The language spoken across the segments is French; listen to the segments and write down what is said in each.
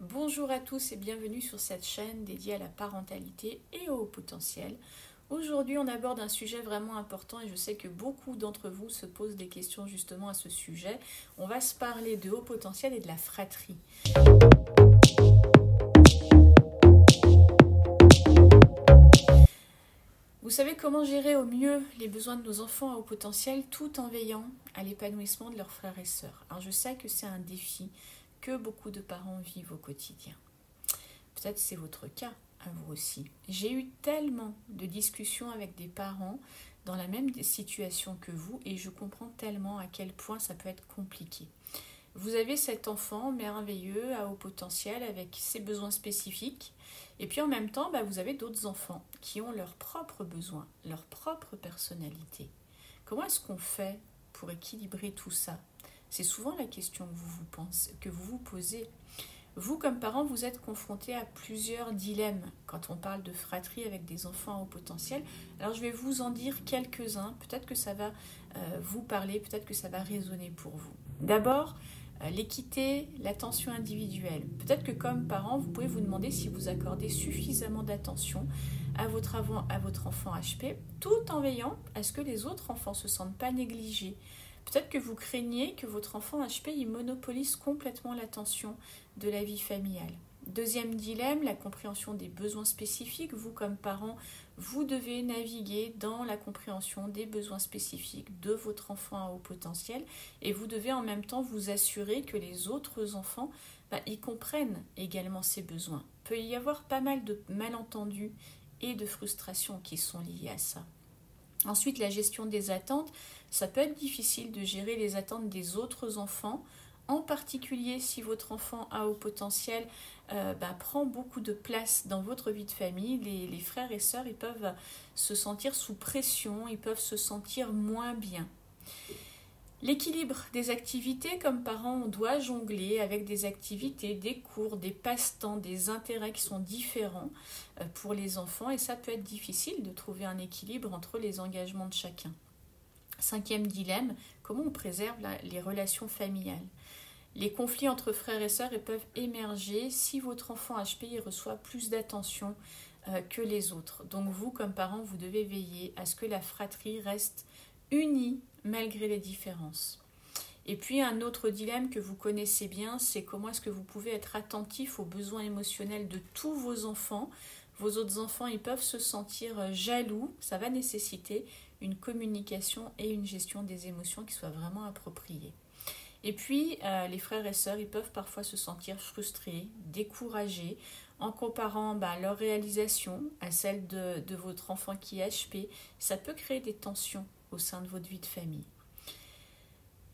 Bonjour à tous et bienvenue sur cette chaîne dédiée à la parentalité et au potentiel. Aujourd'hui, on aborde un sujet vraiment important et je sais que beaucoup d'entre vous se posent des questions justement à ce sujet. On va se parler de haut potentiel et de la fratrie. Vous savez comment gérer au mieux les besoins de nos enfants à haut potentiel tout en veillant à l'épanouissement de leurs frères et sœurs. Alors je sais que c'est un défi beaucoup de parents vivent au quotidien. Peut-être c'est votre cas à vous aussi. J'ai eu tellement de discussions avec des parents dans la même situation que vous et je comprends tellement à quel point ça peut être compliqué. Vous avez cet enfant merveilleux à haut potentiel avec ses besoins spécifiques et puis en même temps bah, vous avez d'autres enfants qui ont leurs propres besoins, leur propre personnalité. Comment est-ce qu'on fait pour équilibrer tout ça? C'est souvent la question que vous vous, posez. Vous, comme parent, vous êtes confronté à plusieurs dilemmes quand on parle de fratrie avec des enfants au potentiel. Alors, je vais vous en dire quelques-uns. Peut-être que ça va euh, vous parler, peut-être que ça va résonner pour vous. D'abord, euh, l'équité, l'attention individuelle. Peut-être que comme parent, vous pouvez vous demander si vous accordez suffisamment d'attention à votre, à votre enfant HP, tout en veillant à ce que les autres enfants ne se sentent pas négligés Peut-être que vous craignez que votre enfant HP y monopolise complètement l'attention de la vie familiale. Deuxième dilemme, la compréhension des besoins spécifiques. Vous, comme parent, vous devez naviguer dans la compréhension des besoins spécifiques de votre enfant à haut potentiel et vous devez en même temps vous assurer que les autres enfants bah, y comprennent également ces besoins. Il peut y avoir pas mal de malentendus et de frustrations qui sont liés à ça. Ensuite, la gestion des attentes. Ça peut être difficile de gérer les attentes des autres enfants, en particulier si votre enfant a haut potentiel euh, bah, prend beaucoup de place dans votre vie de famille. Les, les frères et sœurs, ils peuvent se sentir sous pression, ils peuvent se sentir moins bien. L'équilibre des activités, comme parents, on doit jongler avec des activités, des cours, des passe-temps, des intérêts qui sont différents euh, pour les enfants et ça peut être difficile de trouver un équilibre entre les engagements de chacun. Cinquième dilemme, comment on préserve les relations familiales? Les conflits entre frères et sœurs peuvent émerger si votre enfant HPI reçoit plus d'attention euh, que les autres. Donc vous, comme parent, vous devez veiller à ce que la fratrie reste unis malgré les différences. Et puis un autre dilemme que vous connaissez bien, c'est comment est-ce que vous pouvez être attentif aux besoins émotionnels de tous vos enfants. Vos autres enfants, ils peuvent se sentir euh, jaloux. Ça va nécessiter une communication et une gestion des émotions qui soient vraiment appropriées. Et puis, euh, les frères et sœurs, ils peuvent parfois se sentir frustrés, découragés, en comparant bah, leur réalisation à celle de, de votre enfant qui est HP. Ça peut créer des tensions au sein de votre vie de famille.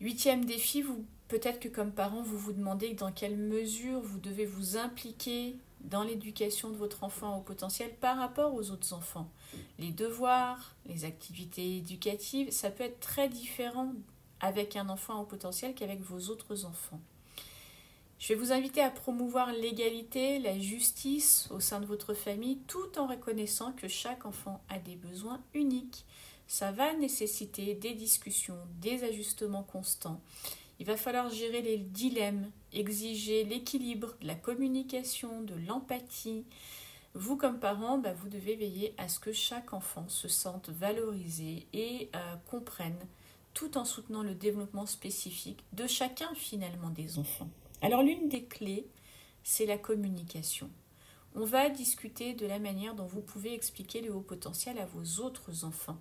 Huitième défi, vous peut-être que comme parent, vous vous demandez dans quelle mesure vous devez vous impliquer dans l'éducation de votre enfant au potentiel par rapport aux autres enfants. Les devoirs, les activités éducatives, ça peut être très différent avec un enfant au potentiel qu'avec vos autres enfants. Je vais vous inviter à promouvoir l'égalité, la justice au sein de votre famille tout en reconnaissant que chaque enfant a des besoins uniques ça va nécessiter des discussions, des ajustements constants. Il va falloir gérer les dilemmes, exiger l'équilibre, la communication, de l'empathie. Vous, comme parent, bah, vous devez veiller à ce que chaque enfant se sente valorisé et euh, comprenne, tout en soutenant le développement spécifique de chacun finalement des enfants. Alors l'une des clés, c'est la communication. On va discuter de la manière dont vous pouvez expliquer le haut potentiel à vos autres enfants.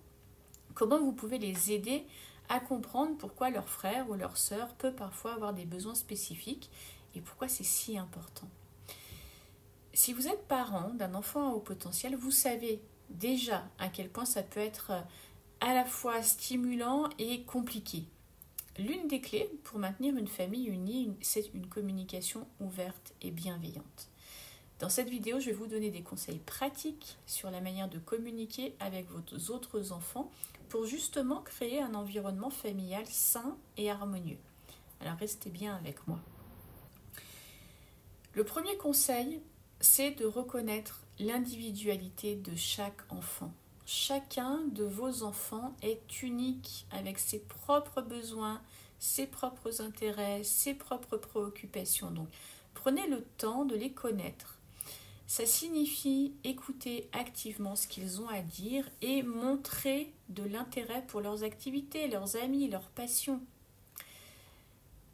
Comment vous pouvez les aider à comprendre pourquoi leur frère ou leur sœur peut parfois avoir des besoins spécifiques et pourquoi c'est si important. Si vous êtes parent d'un enfant à haut potentiel, vous savez déjà à quel point ça peut être euh, à la fois stimulant et compliqué. L'une des clés pour maintenir une famille unie, c'est une communication ouverte et bienveillante. Dans cette vidéo, je vais vous donner des conseils pratiques sur la manière de communiquer avec vos autres enfants pour justement créer un environnement familial sain et harmonieux. Alors restez bien avec moi. Le premier conseil, c'est de reconnaître l'individualité de chaque enfant. Chacun de vos enfants est unique avec ses propres besoins, ses propres intérêts, ses propres préoccupations. Donc Prenez le temps de les connaître. Ça signifie écouter activement ce qu'ils ont à dire et montrer de l'intérêt pour leurs activités, leurs amis, leurs passions.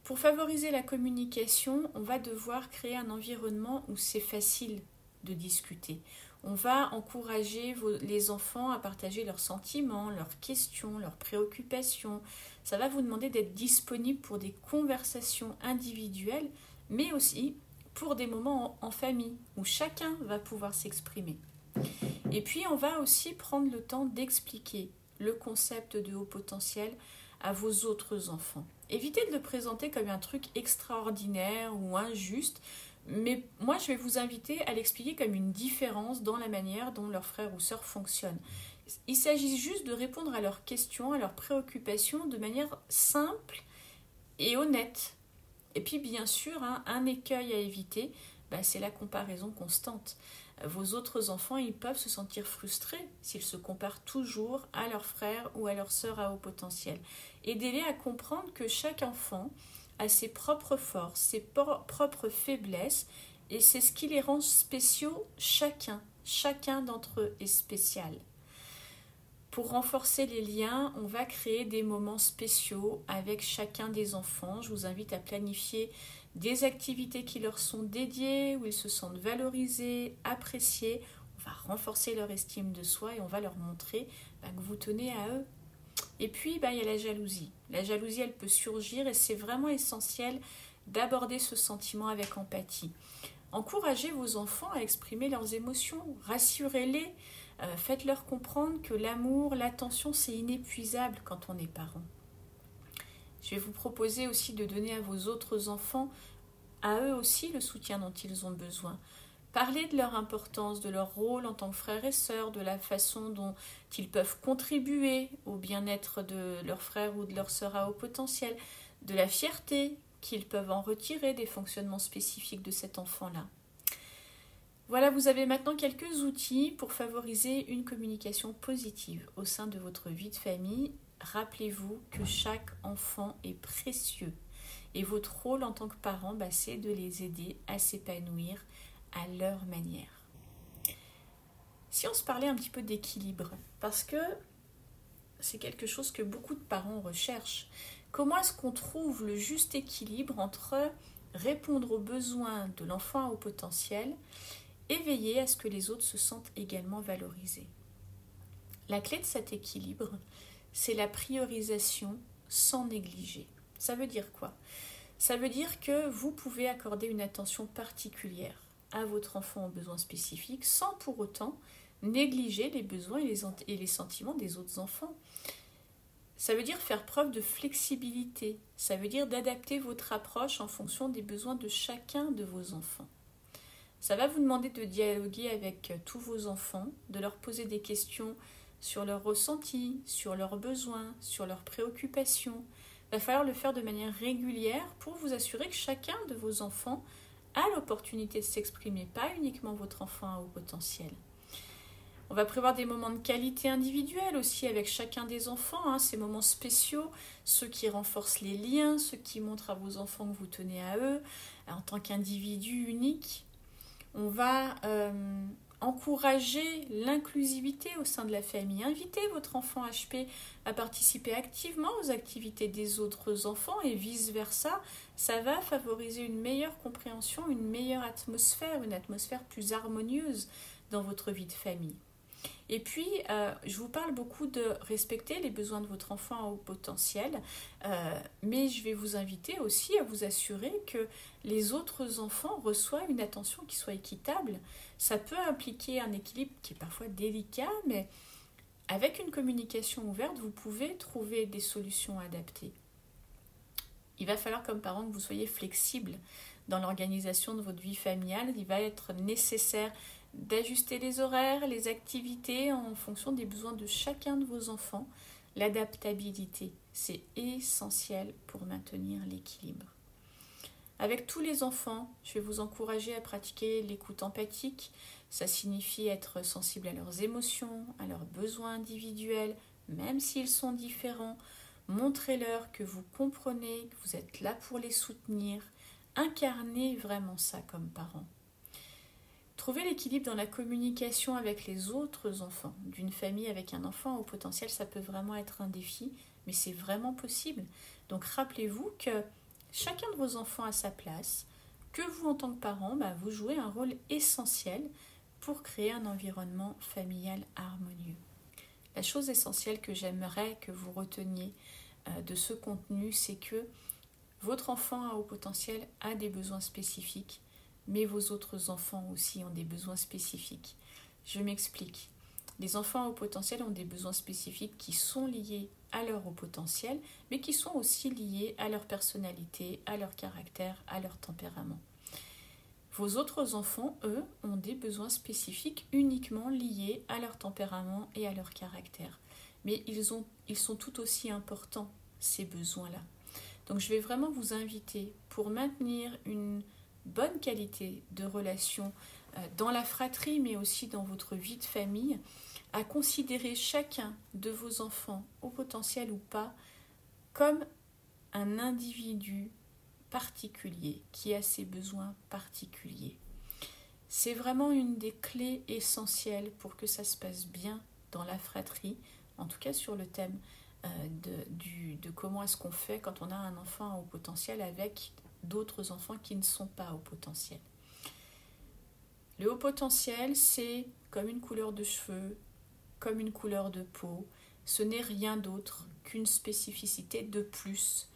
Pour favoriser la communication, on va devoir créer un environnement où c'est facile de discuter. On va encourager les enfants à partager leurs sentiments, leurs questions, leurs préoccupations. Ça va vous demander d'être disponible pour des conversations individuelles, mais aussi pour des moments en, famille où chacun va pouvoir s'exprimer. Et puis on va aussi prendre le temps d'expliquer le concept de haut potentiel à vos autres enfants. Évitez de le présenter comme un truc extraordinaire ou injuste, mais moi je vais vous inviter à l'expliquer comme une différence dans la manière dont leurs frères ou sœurs fonctionnent. Il s'agit juste de répondre à leurs questions, à leurs préoccupations de manière simple et honnête. Et puis bien sûr, hein, un écueil à éviter, bah, c'est la comparaison constante. Vos autres enfants, ils peuvent se sentir frustrés s'ils se comparent toujours à leurs frères ou à leurs sœurs à haut potentiel. Aidez-les à comprendre que chaque enfant a ses propres forces, ses propres faiblesses, et c'est ce qui les rend spéciaux chacun. Chacun d'entre eux est spécial. Pour renforcer les liens, on va créer des moments spéciaux avec chacun des enfants. Je vous invite à planifier des activités qui leur sont dédiées, où ils se sentent valorisés, appréciés. On va renforcer leur estime de soi et on va leur montrer bah, que vous tenez à eux. Et puis, bah, il y a la jalousie. La jalousie, elle peut surgir et c'est vraiment essentiel d'aborder ce sentiment avec empathie. Encouragez vos enfants à exprimer leurs émotions, rassurez-les, euh, faites-leur comprendre que l'amour, l'attention, c'est inépuisable quand on est parent. Je vais vous proposer aussi de donner à vos autres enfants, à eux aussi, le soutien dont ils ont besoin. Parlez de leur importance, de leur rôle en tant que frères et sœurs, de la façon dont ils peuvent contribuer au bien-être de leurs frères ou de leurs sœurs à haut potentiel, de la fierté qu'ils peuvent en retirer des fonctionnements spécifiques de cet enfant-là. Voilà, vous avez maintenant quelques outils pour favoriser une communication positive au sein de votre vie de famille. Rappelez-vous que chaque enfant est précieux et votre rôle en tant que parent, bah, c'est de les aider à s'épanouir à leur manière. Si on se parlait un petit peu d'équilibre, parce que c'est quelque chose que beaucoup de parents recherchent, comment est-ce qu'on trouve le juste équilibre entre répondre aux besoins de l'enfant au potentiel et veiller à ce que les autres se sentent également valorisés. La clé de cet équilibre, c'est la priorisation sans négliger. Ça veut dire quoi? Ça veut dire que vous pouvez accorder une attention particulière à votre enfant aux besoins spécifiques sans pour autant négliger les besoins et les, et les sentiments des autres enfants. Ça veut dire faire preuve de flexibilité. Ça veut dire d'adapter votre approche en fonction des besoins de chacun de vos enfants. Ça va vous demander de dialoguer avec tous vos enfants, de leur poser des questions sur leurs ressentis, sur leurs besoins, sur leurs préoccupations. Il va falloir le faire de manière régulière pour vous assurer que chacun de vos enfants a l'opportunité de s'exprimer, pas uniquement votre enfant à haut potentiel. On va prévoir des moments de qualité individuelle aussi avec chacun des enfants, hein, ces moments spéciaux, ceux qui renforcent les liens, ceux qui montrent à vos enfants que vous tenez à eux en tant qu'individu unique. On va euh, encourager l'inclusivité au sein de la famille. Invitez votre enfant HP à participer activement aux activités des autres enfants et vice-versa. Ça va favoriser une meilleure compréhension, une meilleure atmosphère, une atmosphère plus harmonieuse dans votre vie de famille. Et puis, euh, je vous parle beaucoup de respecter les besoins de votre enfant au potentiel, euh, mais je vais vous inviter aussi à vous assurer que les autres enfants reçoivent une attention qui soit équitable. Ça peut impliquer un équilibre qui est parfois délicat, mais avec une communication ouverte, vous pouvez trouver des solutions adaptées. Il va falloir comme parent que vous soyez flexible dans l'organisation de votre vie familiale. Il va être nécessaire d'ajuster les horaires, les activités en fonction des besoins de chacun de vos enfants. L'adaptabilité, c'est essentiel pour maintenir l'équilibre. Avec tous les enfants, je vais vous encourager à pratiquer l'écoute empathique. Ça signifie être sensible à leurs émotions, à leurs besoins individuels, même s'ils sont différents. Montrez-leur que vous comprenez, que vous êtes là pour les soutenir. incarner vraiment ça comme parent. Trouver l'équilibre dans la communication avec les autres enfants d'une famille avec un enfant au potentiel, ça peut vraiment être un défi, mais c'est vraiment possible. Donc rappelez-vous que chacun de vos enfants a sa place, que vous en tant que parent, bah, vous jouez un rôle essentiel pour créer un environnement familial harmonieux. La chose essentielle que j'aimerais que vous reteniez euh, de ce contenu, c'est que votre enfant à haut potentiel a des besoins spécifiques, mais vos autres enfants aussi ont des besoins spécifiques. Je m'explique. Les enfants haut potentiel ont des besoins spécifiques qui sont liés à leur haut potentiel, mais qui sont aussi liés à leur personnalité, à leur caractère, à leur tempérament. Vos autres enfants, eux, ont des besoins spécifiques uniquement liés à leur tempérament et à leur caractère. Mais ils, ont, ils sont tout aussi importants, ces besoins-là. Donc je vais vraiment vous inviter pour maintenir une bonne qualité de relation euh, dans la fratrie, mais aussi dans votre vie de famille, à considérer chacun de vos enfants, au potentiel ou pas, comme un individu particulier qui a ses besoins particuliers. C'est vraiment une des clés essentielles pour que ça se passe bien dans la fratrie, en tout cas sur le thème euh, de, de comment est-ce qu'on fait quand on a un enfant au potentiel avec d'autres enfants qui ne sont pas au potentiel. Le haut potentiel, c'est comme une couleur de cheveux, comme une couleur de peau. Ce n'est rien d'autre qu'une spécificité de plus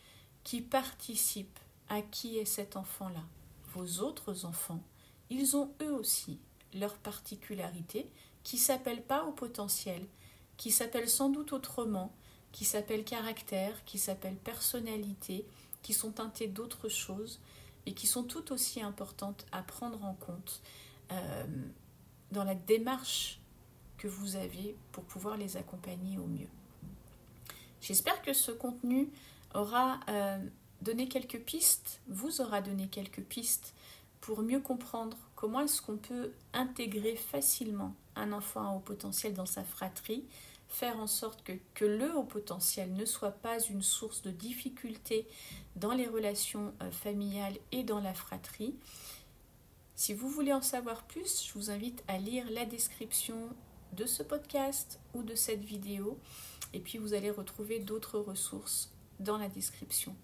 qui participe à qui est cet enfant-là. Vos autres enfants, ils ont eux aussi leur particularité qui s'appelle pas au potentiel, qui s'appelle sans doute autrement, qui s'appelle caractère, qui s'appelle personnalité, qui sont teintées d'autres choses et qui sont tout aussi importantes à prendre en compte euh, dans la démarche que vous avez pour pouvoir les accompagner au mieux. J'espère que ce contenu aura euh, donné quelques pistes, vous aura donné quelques pistes pour mieux comprendre comment est-ce qu'on peut intégrer facilement un enfant à haut potentiel dans sa fratrie, faire en sorte que, que, le haut potentiel ne soit pas une source de difficulté dans les relations euh, familiales et dans la fratrie. Si vous voulez en savoir plus, je vous invite à lire la description de ce podcast ou de cette vidéo et puis vous allez retrouver d'autres ressources dans la description.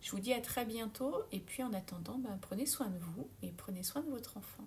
Je vous dis à très bientôt et puis en attendant, ben, prenez soin de vous et prenez soin de votre enfant.